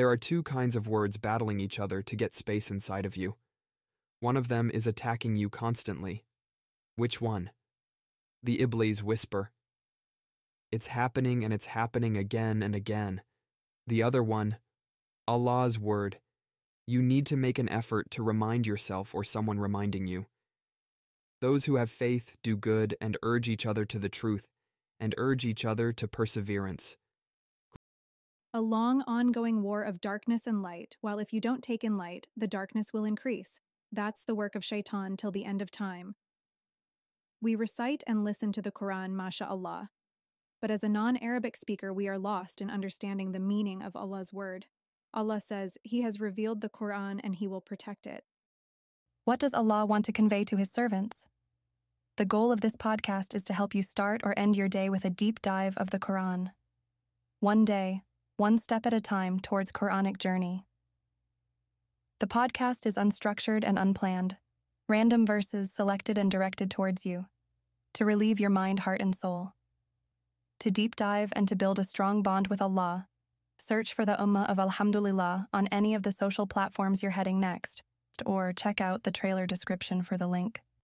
There are two kinds of words battling each other to get space inside of you. One of them is attacking you constantly. Which one? The Iblis whisper. It's happening and it's happening again and again. The other one, Allah's word. You need to make an effort to remind yourself or someone reminding you. Those who have faith do good and urge each other to the truth, and urge each other to perseverance. A long, ongoing war of darkness and light, while if you don't take in light, the darkness will increase. That's the work of shaitan till the end of time. We recite and listen to the Quran, mashallah. But as a non Arabic speaker, we are lost in understanding the meaning of Allah's word. Allah says, He has revealed the Quran and He will protect it. What does Allah want to convey to His servants? The goal of this podcast is to help you start or end your day with a deep dive of the Quran. One day, one step at a time towards Quranic journey. The podcast is unstructured and unplanned, random verses selected and directed towards you to relieve your mind, heart, and soul. To deep dive and to build a strong bond with Allah, search for the Ummah of Alhamdulillah on any of the social platforms you're heading next, or check out the trailer description for the link.